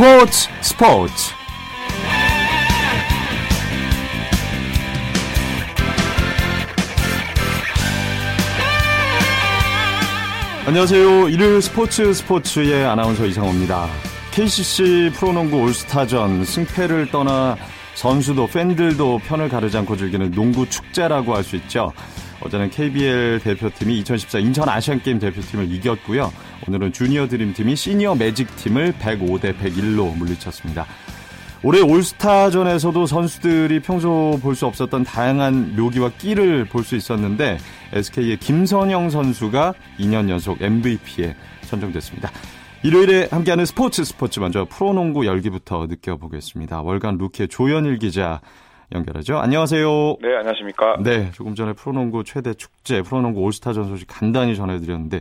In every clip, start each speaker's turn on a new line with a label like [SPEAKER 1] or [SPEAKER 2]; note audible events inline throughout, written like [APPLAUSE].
[SPEAKER 1] 스포츠 스포츠 안녕하세요. 일요일 스포츠 스포츠의 아나운서 이상호입니다. KCC 프로농구 올스타전 승패를 떠나 선수도 팬들도 편을 가르지 않고 즐기는 농구 축제라고 할 수 있죠. 어제는 KBL 대표팀이 2014 인천 아시안게임 대표팀을 이겼고요. 오늘은 주니어 드림팀이 시니어 매직팀을 105대 101로 물리쳤습니다. 올해 올스타전에서도 선수들이 평소 볼 수 없었던 다양한 묘기와 끼를 볼 수 있었는데 SK의 김선영 선수가 2년 연속 MVP에 선정됐습니다. 일요일에 함께하는 스포츠 스포츠 먼저 프로농구 열기부터 느껴보겠습니다. 월간 루키의 조현일 기자 연결하죠. 안녕하세요.
[SPEAKER 2] 네, 안녕하십니까.
[SPEAKER 1] 네, 조금 전에 프로농구 최대 축제, 프로농구 올스타전 소식 간단히 전해드렸는데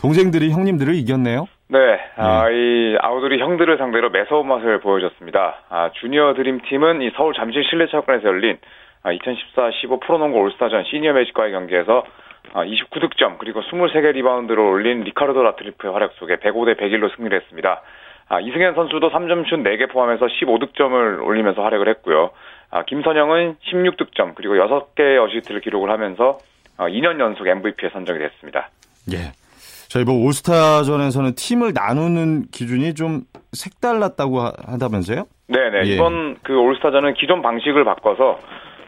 [SPEAKER 1] 동생들이 형님들을 이겼네요.
[SPEAKER 2] 네, 아, 이 아우들이 형들을 상대로 매서운 맛을 보여줬습니다. 아, 주니어 드림팀은 이 서울 잠실 실내 체육관에서 열린 아, 2014 15 프로농구 올스타전 시니어 매직과의 경기에서 아, 29득점 그리고 23개 리바운드를 올린 리카르도 라틀리프의 활약 속에 105대 101로 승리를 했습니다. 아, 이승현 선수도 3점슛 4개 포함해서 15득점을 올리면서 활약을 했고요. 아, 김선형은 16득점 그리고 6개의 어시스트를 기록을 하면서 어, 2년 연속 MVP에 선정이 됐습니다.
[SPEAKER 1] 예. 자, 이번 올스타전에서는 팀을 나누는 기준이 좀 색달랐다고 하다면서요?
[SPEAKER 2] 네네. 예. 이번 그 올스타전은 기존 방식을 바꿔서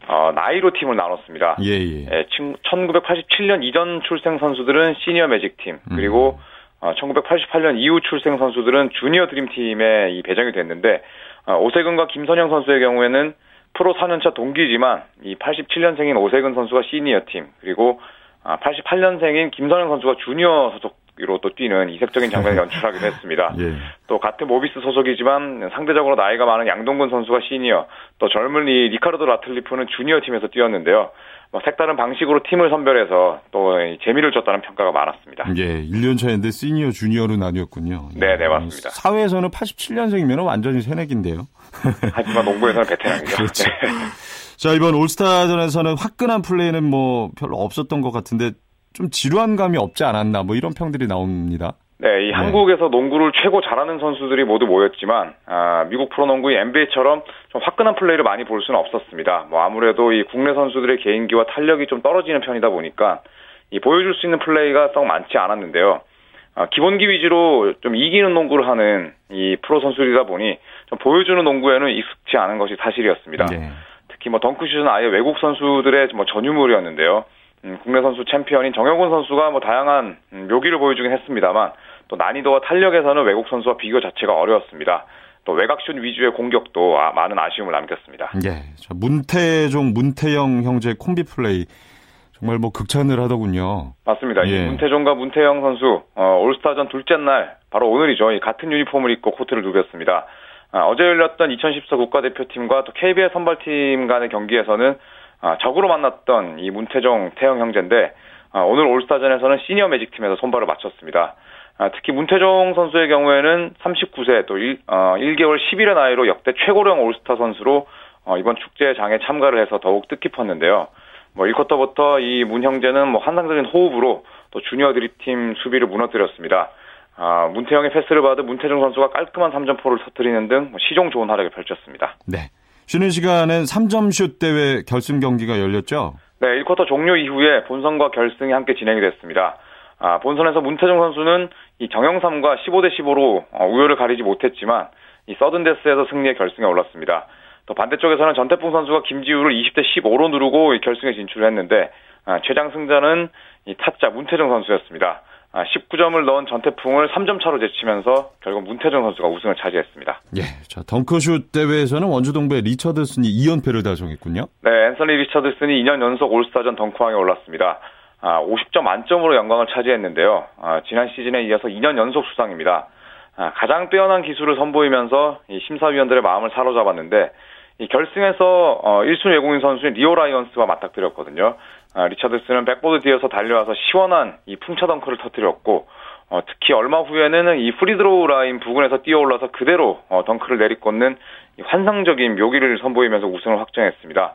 [SPEAKER 2] 어, 나이로 팀을 나눴습니다.
[SPEAKER 1] 예, 예.
[SPEAKER 2] 예 1987년 이전 출생 선수들은 시니어 매직팀, 그리고 음. 어, 1988년 이후 출생 선수들은 주니어 드림팀에 이 배정이 됐는데, 어, 오세근과 김선영 선수의 경우에는 프로 4년차 동기지만 이 87년생인 오세근 선수가 시니어 팀, 그리고 88년생인 아, 김선영 선수가 주니어 소속으로 또 뛰는 이색적인 장면을 [LAUGHS] 연출하기도 했습니다. 예. 또 같은 모비스 소속이지만 상대적으로 나이가 많은 양동근 선수가 시니어, 또 젊은 이 리카르도 라틀리프는 주니어 팀에서 뛰었는데요. 뭐 색다른 방식으로 팀을 선별해서 또 재미를 줬다는 평가가 많았습니다.
[SPEAKER 1] 예, 1년 차인데 시니어, 주니어로 나뉘었군요.
[SPEAKER 2] 네, 네, 맞습니다.
[SPEAKER 1] 사회에서는 87년생이면 완전히 새내기인데요. [LAUGHS]
[SPEAKER 2] 하지만 농구에서는 베테랑이죠. [LAUGHS]
[SPEAKER 1] 그렇죠. 네. 자, 이번 올스타전에서는 화끈한 플레이는 뭐 별로 없었던 것 같은데 좀 지루한 감이 없지 않았나 뭐 이런 평들이 나옵니다.
[SPEAKER 2] 네, 이 네. 한국에서 농구를 최고 잘하는 선수들이 모두 모였지만 아, 미국 프로농구의 NBA처럼 좀 화끈한 플레이를 많이 볼 수는 없었습니다. 뭐 아무래도 이 국내 선수들의 개인기와 탄력이 좀 떨어지는 편이다 보니까 이 보여줄 수 있는 플레이가 썩 많지 않았는데요. 아, 기본기 위주로 좀 이기는 농구를 하는 이 프로 선수들이다 보니 좀 보여주는 농구에는 익숙지 않은 것이 사실이었습니다. 네. 특히 뭐 덩크슛은 아예 외국 선수들의 뭐 전유물이었는데요. 음, 국내 선수 챔피언인 정영훈 선수가 뭐 다양한 음, 묘기를 보여주긴 했습니다만 또 난이도와 탄력에서는 외국 선수와 비교 자체가 어려웠습니다. 또 외곽슛 위주의 공격도 아, 많은 아쉬움을 남겼습니다.
[SPEAKER 1] 예, 문태종, 문태영 형제 콤비 플레이 정말 뭐 극찬을 하더군요.
[SPEAKER 2] 맞습니다. 예. 문태종과 문태영 선수 어, 올스타전 둘째 날 바로 오늘이죠. 같은 유니폼을 입고 코트를 누볐습니다. 아, 어제 열렸던 2014 국가대표팀과 또 KBL 선발팀 간의 경기에서는 아, 적으로 만났던 이 문태종, 태영 형제인데 아, 오늘 올스타전에서는 시니어 매직팀에서 손발을 맞췄습니다. 특히 문태종 선수의 경우에는 39세 또 1, 어, 1개월 10일의 나이로 역대 최고령 올스타 선수로 어, 이번 축제장에 참가를 해서 더욱 뜻깊었는데요. 뭐 1쿼터부터 이 문 형제는 뭐 환상적인 호흡으로 또 주니어 드립팀 수비를 무너뜨렸습니다. 아, 문태영의 패스를 받은 문태종 선수가 깔끔한 3점포를 터뜨리는 등뭐 시종 좋은 활약을 펼쳤습니다.
[SPEAKER 1] 네. 쉬는 시간엔 3점슛 대회 결승 경기가 열렸죠?
[SPEAKER 2] 네, 1쿼터 종료 이후에 본선과 결승이 함께 진행이 됐습니다. 아, 본선에서 문태종 선수는 이 정영삼과 15대 15로 어, 우열을 가리지 못했지만 이 서든데스에서 승리의 결승에 올랐습니다. 또 반대쪽에서는 전태풍 선수가 김지우를 20대 15로 누르고 결승에 진출을 했는데 아, 최장 승자는 이 타짜 문태종 선수였습니다. 19점을 아, 넣은 전태풍을 3점 차로 제치면서 결국 문태정 선수가 우승을 차지했습니다.
[SPEAKER 1] 예, 자 덩크슛 대회에서는 원주동부의 리처드슨이 2연패를 달성했군요.
[SPEAKER 2] 네, 앤서니 리처드슨이 2년 연속 올스타전 덩크왕에 올랐습니다. 아, 50점 만점으로 영광을 차지했는데요. 아, 지난 시즌에 이어서 2년 연속 수상입니다. 아, 가장 뛰어난 기술을 선보이면서 심사위원들의 마음을 사로잡았는데 이 결승에서 어, 1순위 외국인 선수인 리오 라이언스와 맞닥뜨렸거든요. 아, 리차드슨은 백보드 뒤에서 달려와서 시원한 이 풍차 덩크를 터뜨렸고 어, 특히 얼마 후에는 이 프리드로우 라인 부근에서 뛰어올라서 그대로 어, 덩크를 내리꽂는 환상적인 묘기를 선보이면서 우승을 확정했습니다.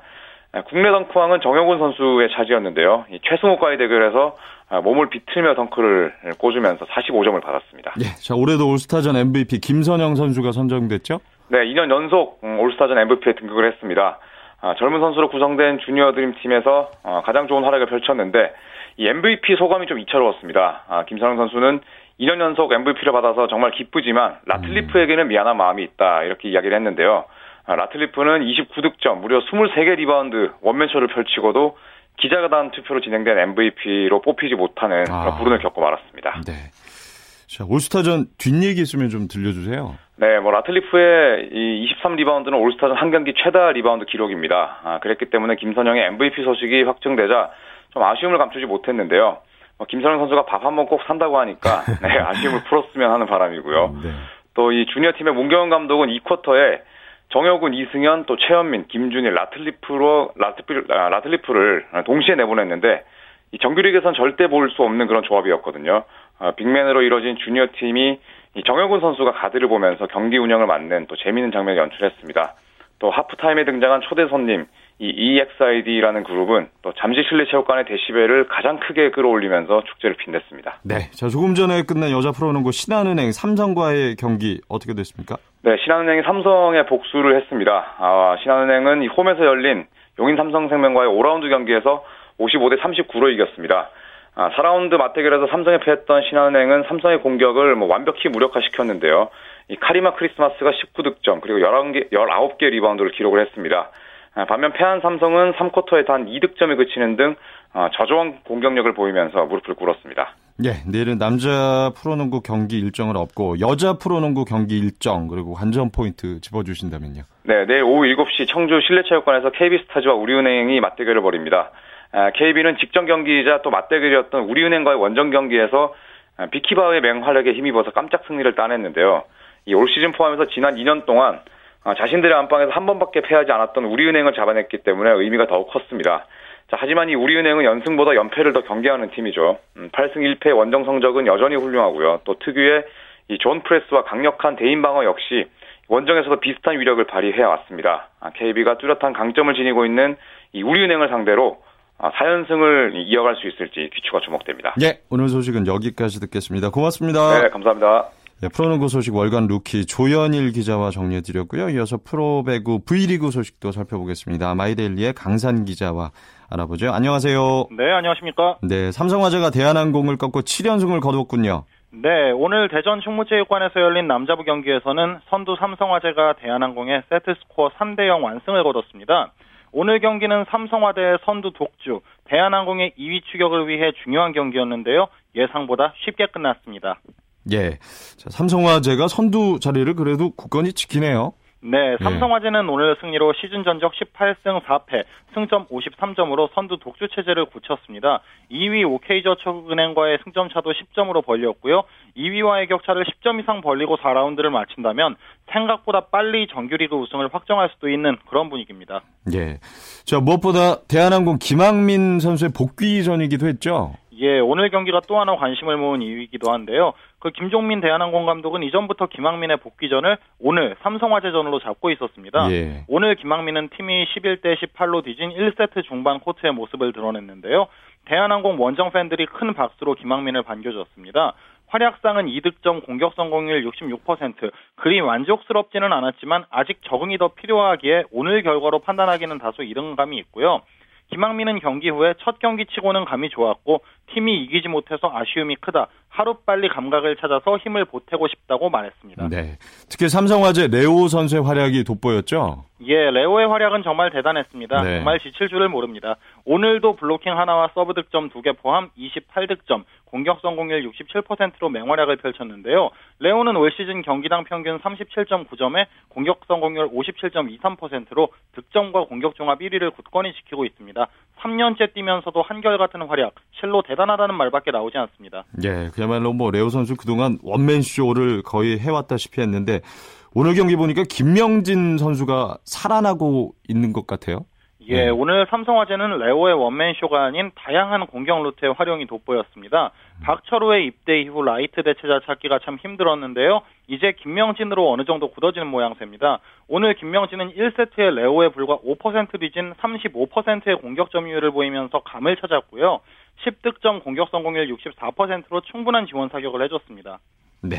[SPEAKER 2] 아, 국내 덩크왕은 정효근 선수의 차지였는데요. 이 최승호과의 대결에서 아, 몸을 비틀며 덩크를 꽂으면서 45점을 받았습니다.
[SPEAKER 1] 예, 자 올해도 올스타전 MVP 김선형 선수가 선정됐죠?
[SPEAKER 2] 네, 2년 연속 음, 올스타전 MVP에 등극을 했습니다. 아, 젊은 선수로 구성된 주니어 드림 팀에서 어, 가장 좋은 활약을 펼쳤는데 이 MVP 소감이 좀 이채로웠습니다. 아, 김선형 선수는 2년 연속 MVP를 받아서 정말 기쁘지만 라틀리프에게는 미안한 마음이 있다 이렇게 이야기를 했는데요. 아, 라틀리프는 29득점, 무려 23개 리바운드 원맨쇼를 펼치고도 기자단 투표로 진행된 MVP로 뽑히지 못하는 그런 아. 불운을 겪고 말았습니다. 네.
[SPEAKER 1] 자, 올스타전 뒷얘기 있으면 좀 들려주세요.
[SPEAKER 2] 네, 뭐 라틀리프의 이 23리바운드는 올스타전 한 경기 최다 리바운드 기록입니다. 아, 그랬기 때문에 김선형의 MVP 소식이 확정되자 좀 아쉬움을 감추지 못했는데요. 뭐 김선형 선수가 밥 한 번 꼭 산다고 하니까 [LAUGHS] 네, 아쉬움을 풀었으면 하는 바람이고요. 네. 또이 주니어 팀의 문경은 감독은 2쿼터에 정효근, 이승현, 또 최현민, 김준일, 라틀리프로 라틀리프, 아, 라틀리프를 동시에 내보냈는데 이 정규리그에선 절대 볼 수 없는 그런 조합이었거든요. 아, 빅맨으로 이뤄진 주니어 팀이 이 정효근 선수가 가드를 보면서 경기 운영을 맡는 또 재미있는 장면을 연출했습니다. 또 하프타임에 등장한 초대 손님 이 EXID라는 그룹은 또 잠시 실내 체육관의 데시벨을 가장 크게 끌어올리면서 축제를 빛냈습니다.
[SPEAKER 1] 네. 자, 조금 전에 끝난 여자 프로농구 신한은행 삼성과의 경기 어떻게 됐습니까?
[SPEAKER 2] 네, 신한은행이 삼성에 복수를 했습니다. 아, 신한은행은 이 홈에서 열린 용인 삼성생명과의 5라운드 경기에서 55대 39로 이겼습니다. 아, 4라운드 맞대결에서 삼성에 패했던 신한은행은 삼성의 공격을 뭐 완벽히 무력화시켰는데요. 이 카리마 크리스마스가 19득점 그리고 11개, 19개 리바운드를 기록을 했습니다. 아, 반면 패한 삼성은 3쿼터에 단 2득점에 그치는 등 아, 저조한 공격력을 보이면서 무릎을 꿇었습니다.
[SPEAKER 1] 예, 내일은 남자 프로농구 경기 일정을 없고 여자 프로농구 경기 일정 그리고 관전 포인트 짚어주신다면요.
[SPEAKER 2] 네, 내일 오후 7시 청주 실내체육관에서 KB스타즈와 우리은행이 맞대결을 벌입니다. KB는 직전 경기이자 또 맞대결이었던 우리은행과의 원정 경기에서 비키바의 맹활약에 힘입어서 깜짝 승리를 따냈는데요. 이 올 시즌 포함해서 지난 2년 동안 어, 자신들의 안방에서 한 번밖에 패하지 않았던 우리은행을 잡아냈기 때문에 의미가 더욱 컸습니다. 자, 하지만 이 우리은행은 연승보다 연패를 더 경계하는 팀이죠. 8승 음, 1패 원정 성적은 여전히 훌륭하고요. 또 특유의 이 존 프레스와 강력한 대인 방어 역시 원정에서도 비슷한 위력을 발휘해 왔습니다. KB가 아, 뚜렷한 강점을 지니고 있는 이 우리은행을 상대로 4연승을 아, 이어갈 수 있을지 귀추가 주목됩니다.
[SPEAKER 1] 예, 오늘 소식은 여기까지 듣겠습니다. 고맙습니다.
[SPEAKER 2] 네, 감사합니다.
[SPEAKER 1] 네, 프로농구 소식 월간 루키 조현일 기자와 정리해드렸고요. 이어서 프로배구 V리그 소식도 살펴보겠습니다. 마이데일리의 강산 기자와 알아보죠. 안녕하세요.
[SPEAKER 3] 네, 안녕하십니까.
[SPEAKER 1] 네, 삼성화재가 대한항공을 꺾고 7연승을 거두었군요.
[SPEAKER 3] 네, 오늘 대전 충무체육관에서 열린 남자부 경기에서는 선두 삼성화재가 대한항공의 세트스코어 3대0 완승을 거뒀습니다. 오늘 경기는 삼성화대의 선두 독주, 대한항공의 2위 추격을 위해 중요한 경기였는데요. 예상보다 쉽게 끝났습니다.
[SPEAKER 1] 예. 자, 삼성화재가 선두 자리를 그래도 굳건히 지키네요.
[SPEAKER 3] 네, 예. 삼성화재는 예. 오늘 승리로 시즌 전적 18승 4패, 승점 53점으로 선두 독주 체제를 굳혔습니다. 2위 OK저축은행과의 승점 차도 10점으로 벌렸고요. 2위와의 격차를 10점 이상 벌리고 4라운드를 마친다면 생각보다 빨리 정규리그 우승을 확정할 수도 있는 그런 분위기입니다.
[SPEAKER 1] 예. 자, 무엇보다 대한항공 김학민 선수의 복귀전이기도 했죠.
[SPEAKER 3] 예, 오늘 경기가 또 하나 관심을 모은 이유이기도 한데요. 그 김종민 대한항공 감독은 이전부터 김학민의 복귀전을 오늘 삼성화재전으로 잡고 있었습니다. 예. 오늘 김학민은 팀이 11대 18로 뒤진 1세트 중반 코트의 모습을 드러냈는데요. 대한항공 원정 팬들이 큰 박수로 김학민을 반겨줬습니다. 활약상은 2득점 공격 성공률 66%. 그리 만족스럽지는 않았지만 아직 적응이 더 필요하기에 오늘 결과로 판단하기는 다소 이른 감이 있고요. 김학민은 경기 후에 첫 경기 치고는 감이 좋았고 팀이 이기지 못해서 아쉬움이 크다. 하루빨리 감각을 찾아서 힘을 보태고 싶다고 말했습니다.
[SPEAKER 1] 네. 특히 삼성화재 레오 선수의 활약이 돋보였죠?
[SPEAKER 3] 예, 레오의 활약은 정말 대단했습니다. 네. 정말 지칠 줄을 모릅니다. 오늘도 블로킹 하나와 서브 득점 두 개 포함 28득점, 공격 성공률 67%로 맹활약을 펼쳤는데요. 레오는 올 시즌 경기당 평균 37.9점에 공격 성공률 57.23%로 득점과 공격 종합 1위를 굳건히 지키고 있습니다. 3년째 뛰면서도 한결같은 활약, 실로 대단하다는 말밖에 나오지 않습니다.
[SPEAKER 1] 예, 그야말로 뭐 레오 선수 그동안 원맨 쇼를 거의 해왔다시피 했는데 오늘 경기 보니까 김명진 선수가 살아나고 있는 것 같아요.
[SPEAKER 3] 예, 네. 오늘 삼성화재는 레오의 원맨쇼가 아닌 다양한 공격 루트의 활용이 돋보였습니다. 음. 박철우의 입대 이후 라이트 대체자 찾기가 참 힘들었는데요. 이제 김명진으로 어느 정도 굳어지는 모양새입니다. 오늘 김명진은 1세트에 레오에 불과 5% 뒤진 35%의 공격 점유율을 보이면서 감을 찾았고요. 10득점 공격 성공률 64%로 충분한 지원 사격을 해줬습니다.
[SPEAKER 1] 네.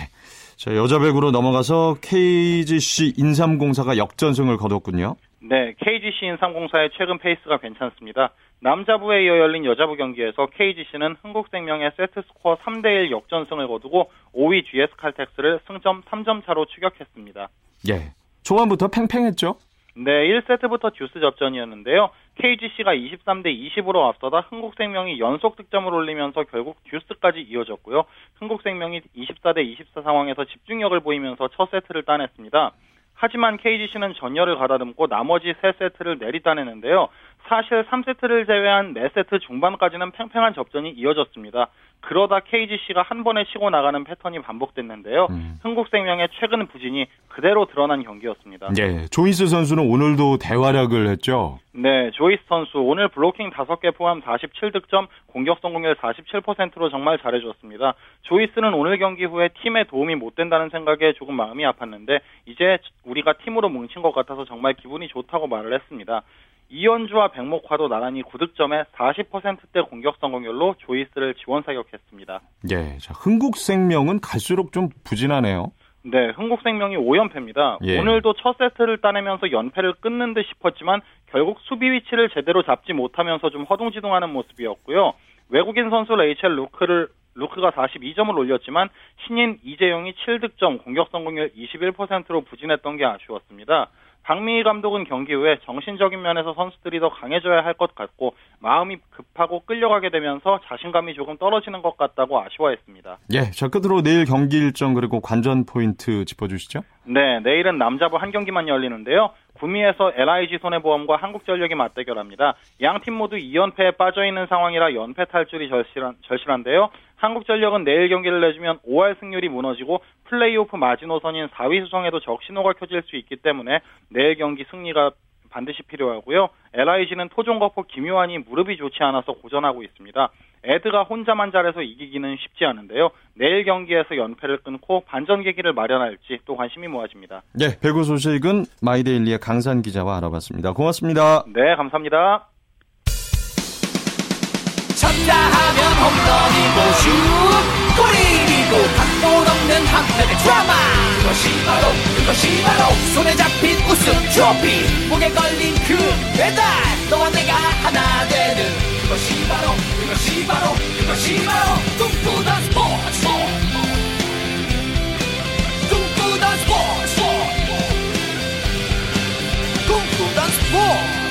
[SPEAKER 1] 자, 여자 배구로 넘어가서 KGC 인삼공사가 역전승을 거뒀군요.
[SPEAKER 3] 네, KGC 인삼공사의 최근 페이스가 괜찮습니다. 남자부에 이어 열린 여자부 경기에서 KGC는 흥국생명에 세트 스코어 3대1 역전승을 거두고 5위 GS 칼텍스를 승점 3점 차로 추격했습니다.
[SPEAKER 1] 예. 초반부터 팽팽했죠?
[SPEAKER 3] 네, 1세트부터 듀스 접전이었는데요. KGC가 23대 20으로 앞서다 흥국생명이 연속 득점을 올리면서 결국 듀스까지 이어졌고요. 흥국생명이 24대 24 상황에서 집중력을 보이면서 첫 세트를 따냈습니다. 하지만 KGC는 전열을 가다듬고 나머지 세 세트를 내리따내는데요. 사실 3세트를 제외한 4세트 중반까지는 팽팽한 접전이 이어졌습니다. 그러다 KGC가 한 번에 치고 나가는 패턴이 반복됐는데요. 음. 흥국생명의 최근 부진이 그대로 드러난 경기였습니다.
[SPEAKER 1] 네, 조이스 선수는 오늘도 대활약을 했죠.
[SPEAKER 3] 네, 조이스 선수 오늘 블로킹 5개 포함 47득점, 공격 성공률 47%로 정말 잘해줬습니다. 조이스는 오늘 경기 후에 팀에 도움이 못 된다는 생각에 조금 마음이 아팠는데 이제 우리가 팀으로 뭉친 것 같아서 정말 기분이 좋다고 말을 했습니다. 이현주와 백목화도 나란히 9득점에 40%대 공격 성공률로 조이스를 지원 사격했습니다.
[SPEAKER 1] 예, 자, 흥국생명은 갈수록 좀 부진하네요.
[SPEAKER 3] 네, 흥국생명이 5연패입니다. 예. 오늘도 첫 세트를 따내면서 연패를 끊는 듯 싶었지만 결국 수비 위치를 제대로 잡지 못하면서 좀 허둥지둥하는 모습이었고요. 외국인 선수 레이첼 루크를 루크가 42점을 올렸지만 신인 이재용이 7득점, 공격 성공률 21%로 부진했던 게 아쉬웠습니다. 박미희 감독은 경기 후에 정신적인 면에서 선수들이 더 강해져야 할 것 같고 마음이 급하고 끌려가게 되면서 자신감이 조금 떨어지는 것 같다고 아쉬워했습니다.
[SPEAKER 1] 예, 자 끝으로 내일 경기 일정 그리고 관전 포인트 짚어주시죠.
[SPEAKER 3] 네, 내일은 남자부 한 경기만 열리는데요. 구미에서 LIG 손해보험과 한국전력이 맞대결합니다. 양 팀 모두 2연패에 빠져있는 상황이라 연패 탈출이 절실한, 절실한데요. 한국전력은 내일 경기를 내주면 5할 승률이 무너지고 플레이오프 마지노선인 4위 수성에도 적신호가 켜질 수 있기 때문에 내일 경기 승리가 반드시 필요하고요. LIG는 토종거포 김요한이 무릎이 좋지 않아서 고전하고 있습니다. 에드가 혼자만 잘해서 이기기는 쉽지 않은데요. 내일 경기에서 연패를 끊고 반전 계기를 마련할지 또 관심이 모아집니다.
[SPEAKER 1] 네, 배구 소식은 마이데일리의 강산 기자와 알아봤습니다. 고맙습니다.
[SPEAKER 3] 네, 감사합니다. 쳤다 하면 홈런이고 슛 골이고 각본 없는 한편의 드라마 그것이 바로 그것이 바로 손에 잡힌 우승 트로피 목에 걸린 그 배달 너와 내가 하나 되는 그것이 바로 그것이 바로 그것이 바로 꿈꾸던 스포츠 꿈꾸던 스포츠 꿈꾸던 스포츠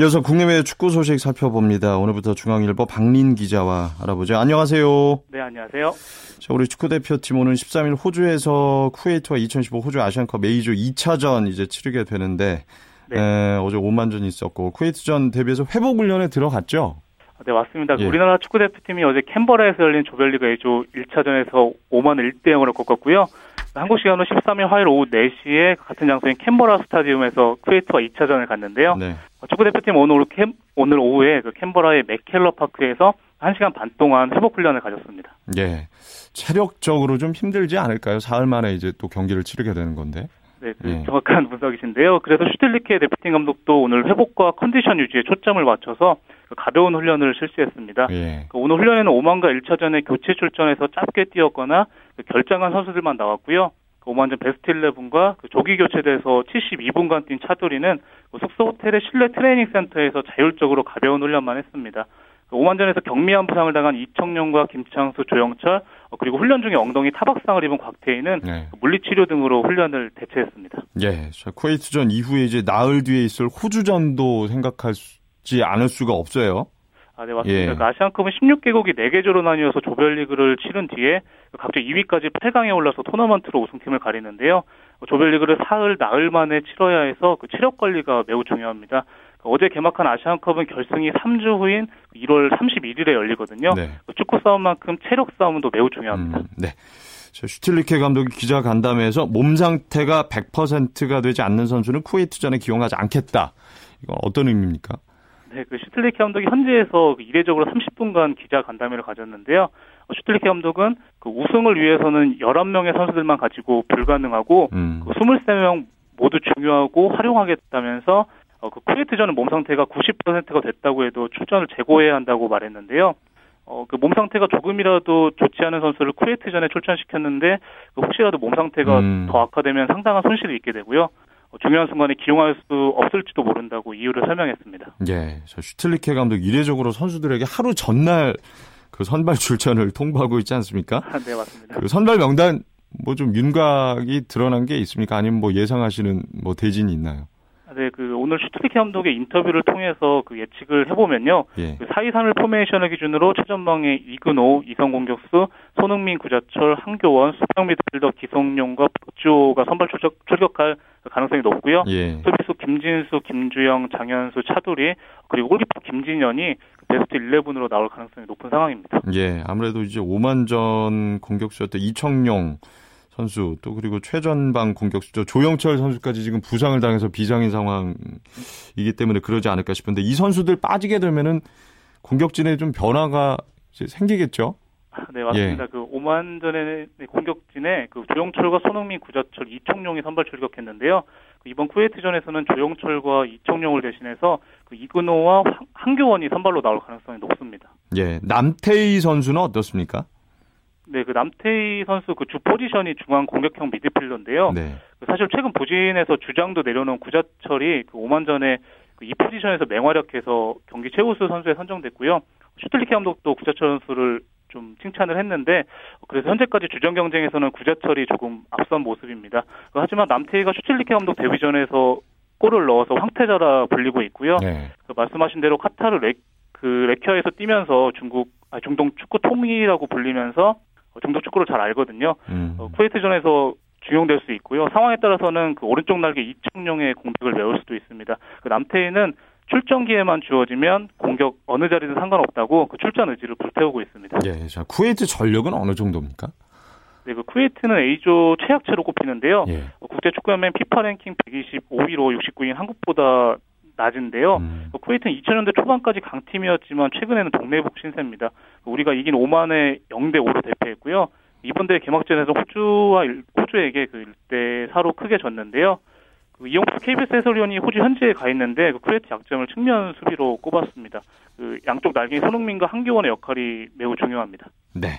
[SPEAKER 1] 이어서 국내외 축구 소식 살펴봅니다. 오늘부터 중앙일보 박린 기자와 알아보죠. 안녕하세요.
[SPEAKER 4] 네, 안녕하세요.
[SPEAKER 1] 자, 우리 축구대표팀 오는 13일 호주에서 쿠웨이트와 2015 호주 아시안컵 메이저 2차전 이제 치르게 되는데 네. 에, 어제 5만전 있었고 쿠웨이트전 대비해서 회복 훈련에 들어갔죠?
[SPEAKER 4] 네, 맞습니다. 예. 우리나라 축구 대표팀이 어제 캔버라에서 열린 조별리그 A조 1차전에서 5만 1대 0으로 꺾었고요. 한국 시간으로 13일 화요일 오후 4시에 같은 장소인 캔버라 스타디움에서 쿠웨이트와 2차전을 갔는데요. 네. 축구 대표팀 오늘 캠, 오늘 오후에 그 캔버라의 맥켈러 파크에서 1시간 반 동안 회복 훈련을 가졌습니다.
[SPEAKER 1] 예. 체력적으로 좀 힘들지 않을까요? 사흘 만에 이제 또 경기를 치르게 되는 건데.
[SPEAKER 4] 네, 그 예. 정확한 분석이신데요. 그래서 슈틸리케 대표팀 감독도 오늘 회복과 컨디션 유지에 초점을 맞춰서 그 가벼운 훈련을 실시했습니다. 예. 그 오늘 훈련에는 오만과 1차전에 교체 출전해서 짧게 뛰었거나 그 결장한 선수들만 나왔고요. 그 오만전 베스트 11과 그 조기 교체돼서 72분간 뛴 차두리는 그 숙소 호텔의 실내 트레이닝 센터에서 자율적으로 가벼운 훈련만 했습니다. 그 오만전에서 경미한 부상을 당한 이청용과 김창수, 조영철 어, 그리고 훈련 중에 엉덩이 타박상을 입은 곽태희는 네. 물리치료 등으로 훈련을 대체했습니다.
[SPEAKER 1] 예, 자, 쿠웨이트전 이후에 이제 나흘 뒤에 있을 호주전도 생각하지 않을 수가 없어요.
[SPEAKER 4] 아, 네, 맞습니다. 예. 그 아시안컵은 16개국이 4개조로 나뉘어서 조별리그를 치른 뒤에 갑자기 2위까지 8강에 올라서 토너먼트로 우승팀을 가리는데요. 조별리그를 사흘, 나흘 만에 치러야 해서 그 체력 관리가 매우 중요합니다. 어제 개막한 아시안컵은 결승이 3주 후인 1월 31일에 열리거든요. 네. 축구 싸움만큼 체력 싸움도 매우 중요합니다. 음,
[SPEAKER 1] 네. 슈틸리케 감독이 기자 간담회에서 몸 상태가 100%가 되지 않는 선수는 쿠웨이트전에 기용하지 않겠다. 이건 어떤 의미입니까?
[SPEAKER 4] 네, 그 슈틸리케 감독이 현지에서 그 이례적으로 30분간 기자 간담회를 가졌는데요. 어, 슈틸리케 감독은 그 우승을 위해서는 11명의 선수들만 가지고 불가능하고 음. 그 23명 모두 중요하고 활용하겠다면서 어, 그 쿠웨이트전은 몸 상태가 90%가 됐다고 해도 출전을 재고해야 한다고 말했는데요. 어, 그 몸 상태가 조금이라도 좋지 않은 선수를 쿠웨이트전에 출전시켰는데 그 혹시라도 몸 상태가 음. 더 악화되면 상당한 손실이 있게 되고요. 어, 중요한 순간에 기용할 수 없을지도 모른다고 이유를 설명했습니다.
[SPEAKER 1] 예, 저 슈틀리케 감독 이례적으로 선수들에게 하루 전날 그 선발 [LAUGHS] 출전을 통보하고 있지 않습니까? [LAUGHS]
[SPEAKER 4] 네, 맞습니다.
[SPEAKER 1] 그 선발 명단 뭐 좀 윤곽이 드러난 게 있습니까? 아니면 뭐 예상하시는 뭐 대진이 있나요?
[SPEAKER 4] 네, 그 오늘 슈틸리케 감독의 인터뷰를 통해서 그 예측을 해보면요. 예. 그 4-2-3을 포메이션을 기준으로 최전방에 이근호, 2선 공격수, 손흥민, 구자철, 한교원, 수비형 미드필더 기성용과 박주호가 선발 출격, 출격할 가능성이 높고요. 예. 수비수 김진수, 김주영, 장현수, 차두리 그리고 골키퍼 김진현이 베스트 11으로 나올 가능성이 높은 상황입니다.
[SPEAKER 1] 예, 아무래도 이제 오만전 공격수였던 이청용 선수 또 그리고 최전방 공격수죠 조영철 선수까지 지금 부상을 당해서 비상인 상황이기 때문에 그러지 않을까 싶은데 이 선수들 빠지게 되면은 공격진에 좀 변화가 생기겠죠.
[SPEAKER 4] 네 맞습니다. 예. 그 오만전의 공격진에 그 조영철과 손흥민, 구자철, 이청용이 선발 출격했는데요. 그 이번 쿠웨이트전에서는 조영철과 이청용을 대신해서 그 이근호와 한교원이 선발로 나올 가능성이 높습니다.
[SPEAKER 1] 예, 남태희 선수는 어떻습니까?
[SPEAKER 4] 네, 그 남태희 선수 그 주 포지션이 중앙 공격형 미드필더인데요. 네. 그 사실 최근 부진에서 주장도 내려놓은 구자철이 그 오만전에 그 이 포지션에서 맹활약해서 경기 최우수 선수에 선정됐고요. 슈틀리케 감독도 구자철 선수를 좀 칭찬을 했는데 그래서 현재까지 주전 경쟁에서는 구자철이 조금 앞선 모습입니다. 하지만 남태희가 슈틸리케 감독 데뷔전에서 골을 넣어서 황태자라 불리고 있고요. 네. 그 말씀하신 대로 카타르 레, 그 레키아에서 뛰면서 중국 아, 중동 축구 통이라고 불리면서 중동 축구를 잘 알거든요. 음. 어, 쿠웨이트전에서 중용될 수 있고요. 상황에 따라서는 그 오른쪽 날개 이청용의 공격을 메울 수도 있습니다. 그 남태희는 출전 기회만 주어지면 공격 어느 자리든 상관없다고 그 출전 의지를 불태우고 있습니다.
[SPEAKER 1] 예, 자 쿠웨이트 전력은 어느 정도입니까?
[SPEAKER 4] 네, 그 쿠웨이트는 A조 최약체로 꼽히는데요. 예. 국제 축구연맹 피파 랭킹 125위로 69인 한국보다 낮은데요. 음. 그 쿠웨이트는 2000년대 초반까지 강팀이었지만 최근에는 동네북 신세입니다. 우리가 이긴 오만에 0대 5로 대패했고요. 이번 대회 개막전에서 호주와 호주에게 그 1대 4로 크게 졌는데요. 그 이용수 KBS 해설위원이 호주 현지에 가 있는데 그 쿠웨이트 약점을 측면 수비로 꼽았습니다. 그 양쪽 날개 손흥민과 한기원의 역할이 매우 중요합니다.
[SPEAKER 1] 네.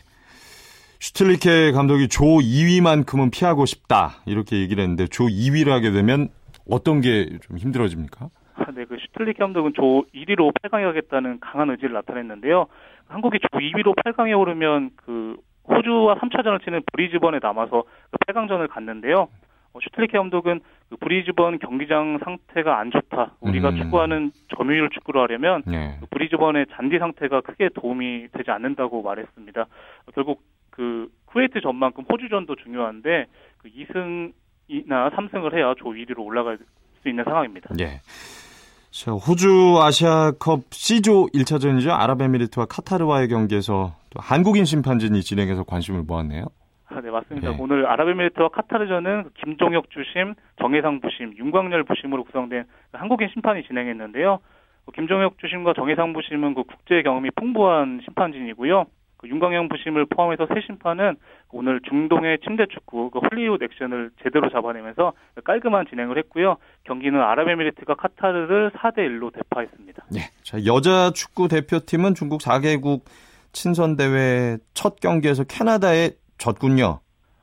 [SPEAKER 1] 슈틸리케 감독이 조 2위만큼은 피하고 싶다 이렇게 얘기를 했는데 조 2위를 하게 되면 어떤 게 좀 힘들어집니까?
[SPEAKER 4] 아, 네, 그 슈틸리케 감독은 조 1위로 8강에 가겠다는 강한 의지를 나타냈는데요. 한국이 조 2위로 8강에 오르면 그 호주와 3차전을 치르는 브리즈번에 남아서 그 8강전을 갖는데요. 어, 슈틸리케 감독은 그 브리즈번 경기장 상태가 안 좋다. 우리가 음. 추구하는 점유율 축구를 하려면 네. 그 브리즈번의 잔디 상태가 크게 도움이 되지 않는다고 말했습니다. 어, 결국 그 쿠웨이트 전만큼 호주전도 중요한데 그 2승이나 3승을 해야 조 1위로 올라갈 수 있는 상황입니다.
[SPEAKER 1] 네. 자, 호주 아시아컵 C조 1차전이죠. 아랍에미리트와 카타르와의 경기에서 또 한국인 심판진이 진행해서 관심을 모았네요.
[SPEAKER 4] 아, 네, 맞습니다. 네. 오늘 아랍에미리트와 카타르전은 김종혁 주심, 정혜상 부심, 윤광열 부심으로 구성된 한국인 심판이 진행했는데요. 김종혁 주심과 정혜상 부심은 그 국제 경험이 풍부한 심판진이고요. 그 윤광영 부심을 포함해서 세 심판은 오늘 중동의 침대 축구 그 할리우드 액션을 제대로 잡아내면서 깔끔한 진행을 했고요. 경기는 아랍에미리트가 카타르를 4대 1로 대파했습니다.
[SPEAKER 1] 네. 자, 여자 축구 대표팀은 중국 4개국 친선 대회 첫 경기에서 캐나다에 졌군요.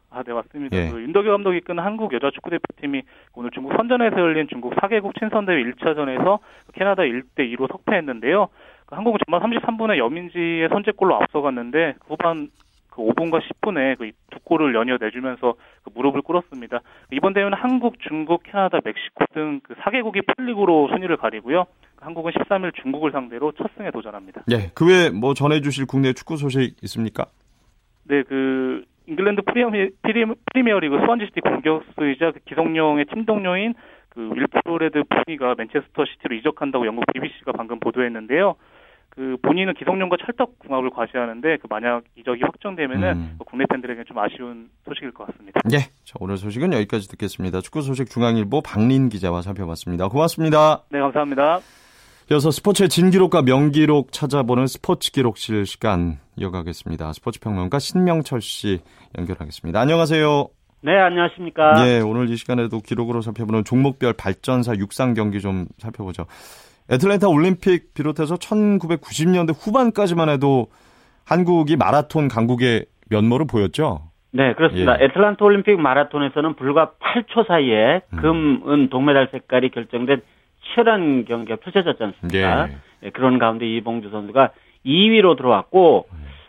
[SPEAKER 4] 아, 네, 맞습니다. 예. 그 윤덕여 감독이 이끄는 한국 여자 축구 대표팀이 오늘 중국 선전에서 열린 중국 4개국 친선대회 1차전에서 캐나다에 1대 2로 석패했는데요. 그 한국은 전반 33분에 여민지의 선제골로 앞서갔는데 후반 그 5분과 10분에 그 두 골을 연이어 내주면서 그 무릎을 꿇었습니다. 이번 대회는 한국, 중국, 캐나다, 멕시코 등 그 4개국이 풀리그로 순위를 가리고요. 한국은 13일 중국을 상대로 첫 승에 도전합니다.
[SPEAKER 1] 네, 그 외에 뭐 전해주실 국내 축구 소식 있습니까?
[SPEAKER 4] 네, 그 잉글랜드 프리미어, 프리미어리그 스완지시티 공격수이자 그 기성용의 팀 동료인 그 윌프레드 푸니가 맨체스터 시티로 이적한다고 영국 BBC가 방금 보도했는데요. 그 본인은 기성용과 찰떡 궁합을 과시하는데 그 만약 이적이 확정되면은 음. 그 국내 팬들에게 좀 아쉬운 소식일 것 같습니다.
[SPEAKER 1] 예. 자, 오늘 소식은 여기까지 듣겠습니다. 축구 소식 중앙일보 박린 기자와 살펴봤습니다. 고맙습니다.
[SPEAKER 4] 네, 감사합니다.
[SPEAKER 1] 이어서 스포츠의 진기록과 명기록 찾아보는 스포츠 기록실 시간 이어가겠습니다. 스포츠 평론가 신명철 씨 연결하겠습니다. 안녕하세요.
[SPEAKER 5] 네, 안녕하십니까.
[SPEAKER 1] 예, 오늘 이 시간에도 기록으로 살펴보는 종목별 발전사 육상 경기 좀 살펴보죠. 애틀랜타 올림픽 비롯해서 1990년대 후반까지만 해도 한국이 마라톤 강국의 면모를 보였죠.
[SPEAKER 5] 네, 그렇습니다. 예. 애틀란타 올림픽 마라톤에서는 불과 8초 사이에 음. 금, 은, 동메달 색깔이 결정된 치열한 경기가 펼쳐졌지 않습니까? 예. 예, 그런 가운데 이봉주 선수가 2위로 들어왔고,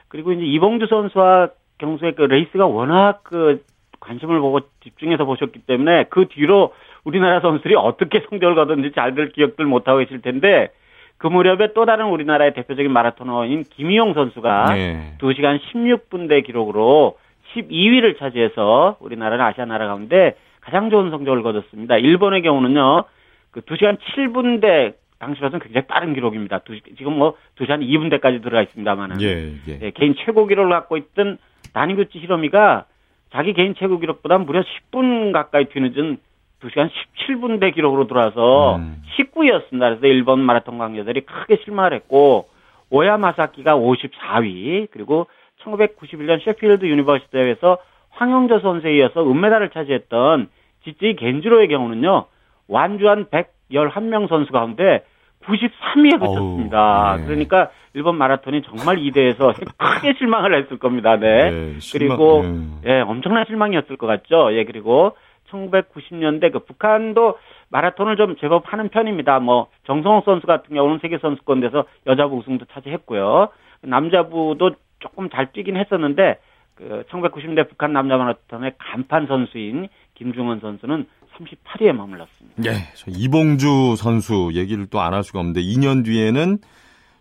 [SPEAKER 5] 그리고 이제 이봉주 선수와 경수의 그 레이스가 워낙 그 관심을 보고 집중해서 보셨기 때문에 그 뒤로 우리나라 선수들이 어떻게 성적을 거뒀는지 잘들 기억들 못하고 계실 텐데 그 무렵에 또 다른 우리나라의 대표적인 마라토너인 김이용 선수가 네. 2시간 16분대 기록으로 12위를 차지해서 우리나라는 아시아 나라 가운데 가장 좋은 성적을 거뒀습니다. 일본의 경우는요, 그 2시간 7분대 당시로서는 굉장히 빠른 기록입니다. 두, 지금 뭐 2시간 2분대까지 들어가 있습니다만은. 예, 예. 예, 개인 최고 기록을 갖고 있던 다니구치 히로미가 자기 개인 최고 기록보다 무려 10분 가까이 뒤늦은 2시간 17분 대 기록으로 들어와서 음. 19위였습니다. 그래서 일본 마라톤 관계자들이 크게 실망을 했고 오야 마사키가 54위 그리고 1991년 셰필드 유니버시아드 대회에서 황영조 선수에 이어서 은메달을 차지했던 지쓰이 겐지로의 경우는요. 완주한 111명 선수 가운데 93위에 그쳤습니다. 네. 그러니까 일본 마라톤이 정말 이 대회에서 [LAUGHS] 크게 실망을 했을 겁니다. 네. 네 실망, 그리고 네. 예, 엄청난 실망이었을 것 같죠. 예, 그리고 1990년대 그 북한도 마라톤을 좀 제법 하는 편입니다. 뭐 정성호 선수 같은 경우는 세계 선수권대에서 여자부 우승도 차지했고요. 남자부도 조금 잘 뛰긴 했었는데 그 1990년대 북한 남자 마라톤의 간판 선수인 김중원 선수는 38위에 머물렀습니다.
[SPEAKER 1] 예, 이봉주 선수 얘기를 또 안 할 수가 없는데 2년 뒤에는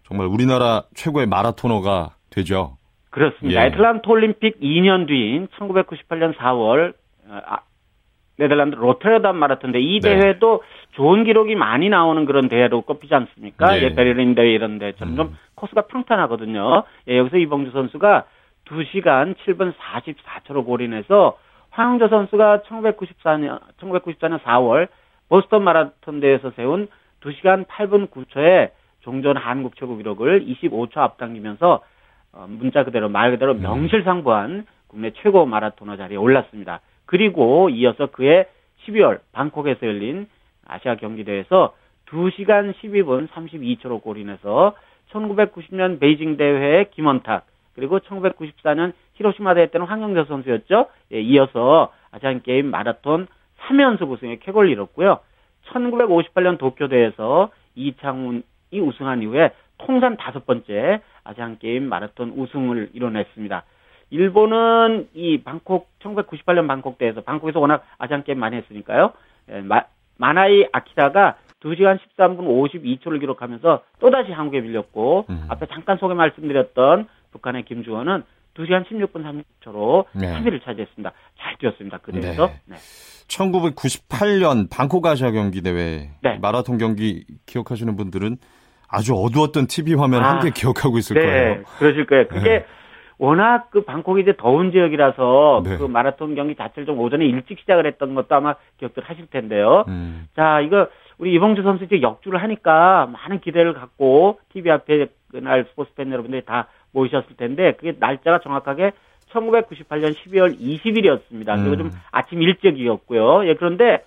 [SPEAKER 1] 정말 우리나라 최고의 마라토너가 되죠.
[SPEAKER 5] 그렇습니다. 예. 애틀란타 올림픽 2년 뒤인 1998년 4월 아, 네덜란드 로테르담 마라톤 데이 네. 대회도 좋은 기록이 많이 나오는 그런 대회로 꼽히지 않습니까? 네. 예, 베를린 대회 이런 데처럼 음. 좀 코스가 평탄하거든요. 예, 여기서 이봉주 선수가 2시간 7분 44초로 골인해서 황영조 선수가 1994년 1994년 4월 보스턴 마라톤 대회에서 세운 2시간 8분 9초에 종전 한국 최고 기록을 25초 앞당기면서 어, 문자 그대로 말 그대로 음. 명실상부한 국내 최고 마라토너 자리에 올랐습니다. 그리고 이어서 그해 12월 방콕에서 열린 아시아 경기대회에서 2시간 12분 32초로 골인해서 1990년 베이징 대회의 김원탁 그리고 1994년 히로시마 대회 때는 황영재 선수였죠. 예, 이어서 아시안 게임 마라톤 3연속 우승에 쾌거를 이뤘고요. 1958년 도쿄 대회에서 이창훈이 우승한 이후에 통산 다섯 번째 아시안 게임 마라톤 우승을 이뤄냈습니다. 일본은 이 방콕 1998년 방콕 대에서 방콕에서 워낙 아시안 게임 많이 했으니까요. 예, 마, 마나이 아키다가 2시간 13분 52초를 기록하면서 또다시 한국에 밀렸고 음. 앞에 잠깐 소개 말씀드렸던 북한의 김주원은 2시간 16분 30초로 네. 3위를 차지했습니다. 잘 뛰었습니다. 그 대회에서. 네. 네.
[SPEAKER 1] 1998년 방콕 아시아 경기 대회 네. 마라톤 경기 기억하시는 분들은 아주 어두웠던 TV 화면 아, 함께 기억하고 있을
[SPEAKER 5] 네,
[SPEAKER 1] 거예요.
[SPEAKER 5] 그러실 거예요. 그게 네. 워낙 그 방콕이 이제 더운 지역이라서 네. 그 마라톤 경기 자체를 좀 오전에 일찍 시작을 했던 것도 아마 기억들 하실 텐데요. 음. 자, 이거 우리 이봉주 선수 이제 역주를 하니까 많은 기대를 갖고 TV 앞에 그날 스포츠 팬 여러분들이 다 모이셨을 텐데 그게 날짜가 정확하게 1998년 12월 20일이었습니다. 음. 그리고 좀 아침 일찍이었고요. 예, 그런데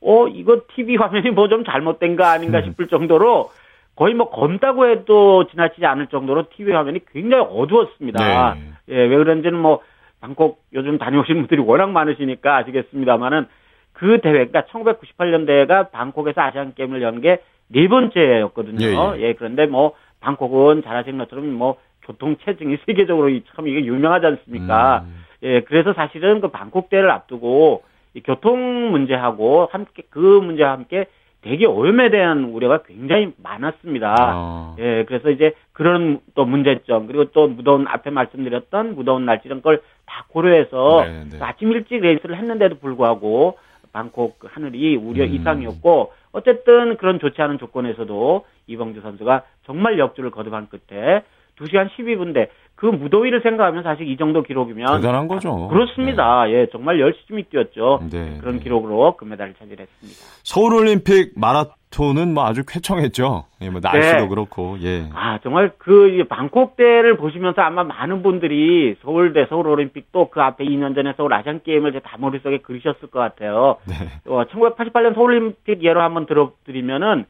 [SPEAKER 5] 어 이거 TV [LAUGHS] 화면이 뭐 좀 잘못된 거 아닌가 음. 싶을 정도로 거의 뭐 검다고 해도 지나치지 않을 정도로 TV 화면이 굉장히 어두웠습니다. 네. 예, 왜 그런지는 뭐 방콕 요즘 다녀오시는 분들이 워낙 많으시니까 아시겠습니다만은 그 대회, 그러니까 1998년 대회가 방콕에서 아시안 게임을 연 게 네 번째였거든요. 예, 예. 예, 그런데 뭐 방콕은 잘 아시는 것처럼 뭐 교통 체증이 [LAUGHS] 세계적으로 참 이게 유명하지 않습니까? 음. 예, 그래서 사실은 그 방콕 대회를 앞두고 이 교통 문제하고 함께 그 문제와 함께 되게 오염에 대한 우려가 굉장히 많았습니다. 아. 예, 그래서 이제 그런 또 문제점 그리고 또 무더운 앞에 말씀드렸던 무더운 날씨 이런 걸 다 고려해서 네, 네. 아침 일찍 레이스를 했는데도 불구하고 방콕 하늘이 우려 음. 이상이었고 어쨌든 그런 좋지 않은 조건에서도 이봉주 선수가 정말 역주를 거듭한 끝에 2시간 12분대 그 무더위를 생각하면 사실 이 정도 기록이면
[SPEAKER 1] 대단한 거죠.
[SPEAKER 5] 그렇습니다. 네. 예, 정말 열심히 뛰었죠. 네, 그런 네. 기록으로 금메달을 차지했습니다.
[SPEAKER 1] 서울 올림픽 마라톤은 뭐 아주 쾌청했죠. 예, 뭐 날씨도 네. 그렇고. 예.
[SPEAKER 5] 아, 정말 그 방콕 대를 보시면서 아마 많은 분들이 서울대 서울 올림픽 또 그 앞에 2년 전에 서울 아시안 게임을 다 머릿속에 그리셨을 것 같아요. 네. 어, 1988년 서울 올림픽 예로 한번 들어드리면은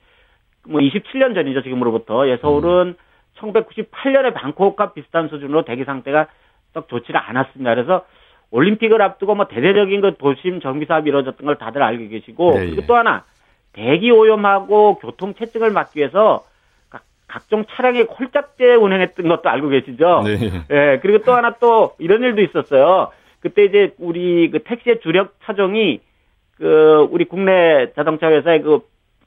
[SPEAKER 5] 뭐 27년 전이죠, 지금으로부터. 예, 서울은 음. 1998년에 방콕과 비슷한 수준으로 대기 상태가 썩 좋지가 않았습니다. 그래서 올림픽을 앞두고 뭐 대대적인 그 도심 정비 사업이 이루어졌던 걸 다들 알고 계시고 네, 그리고 또 하나 대기 오염하고 교통 체증을 막기 위해서 각종 차량의 홀짝제 운행했던 것도 알고 계시죠? 네. 예, 그리고 또 하나 또 이런 일도 있었어요. 그때 이제 우리 그 택시의 주력 차종이 그 우리 국내 자동차 회사의 그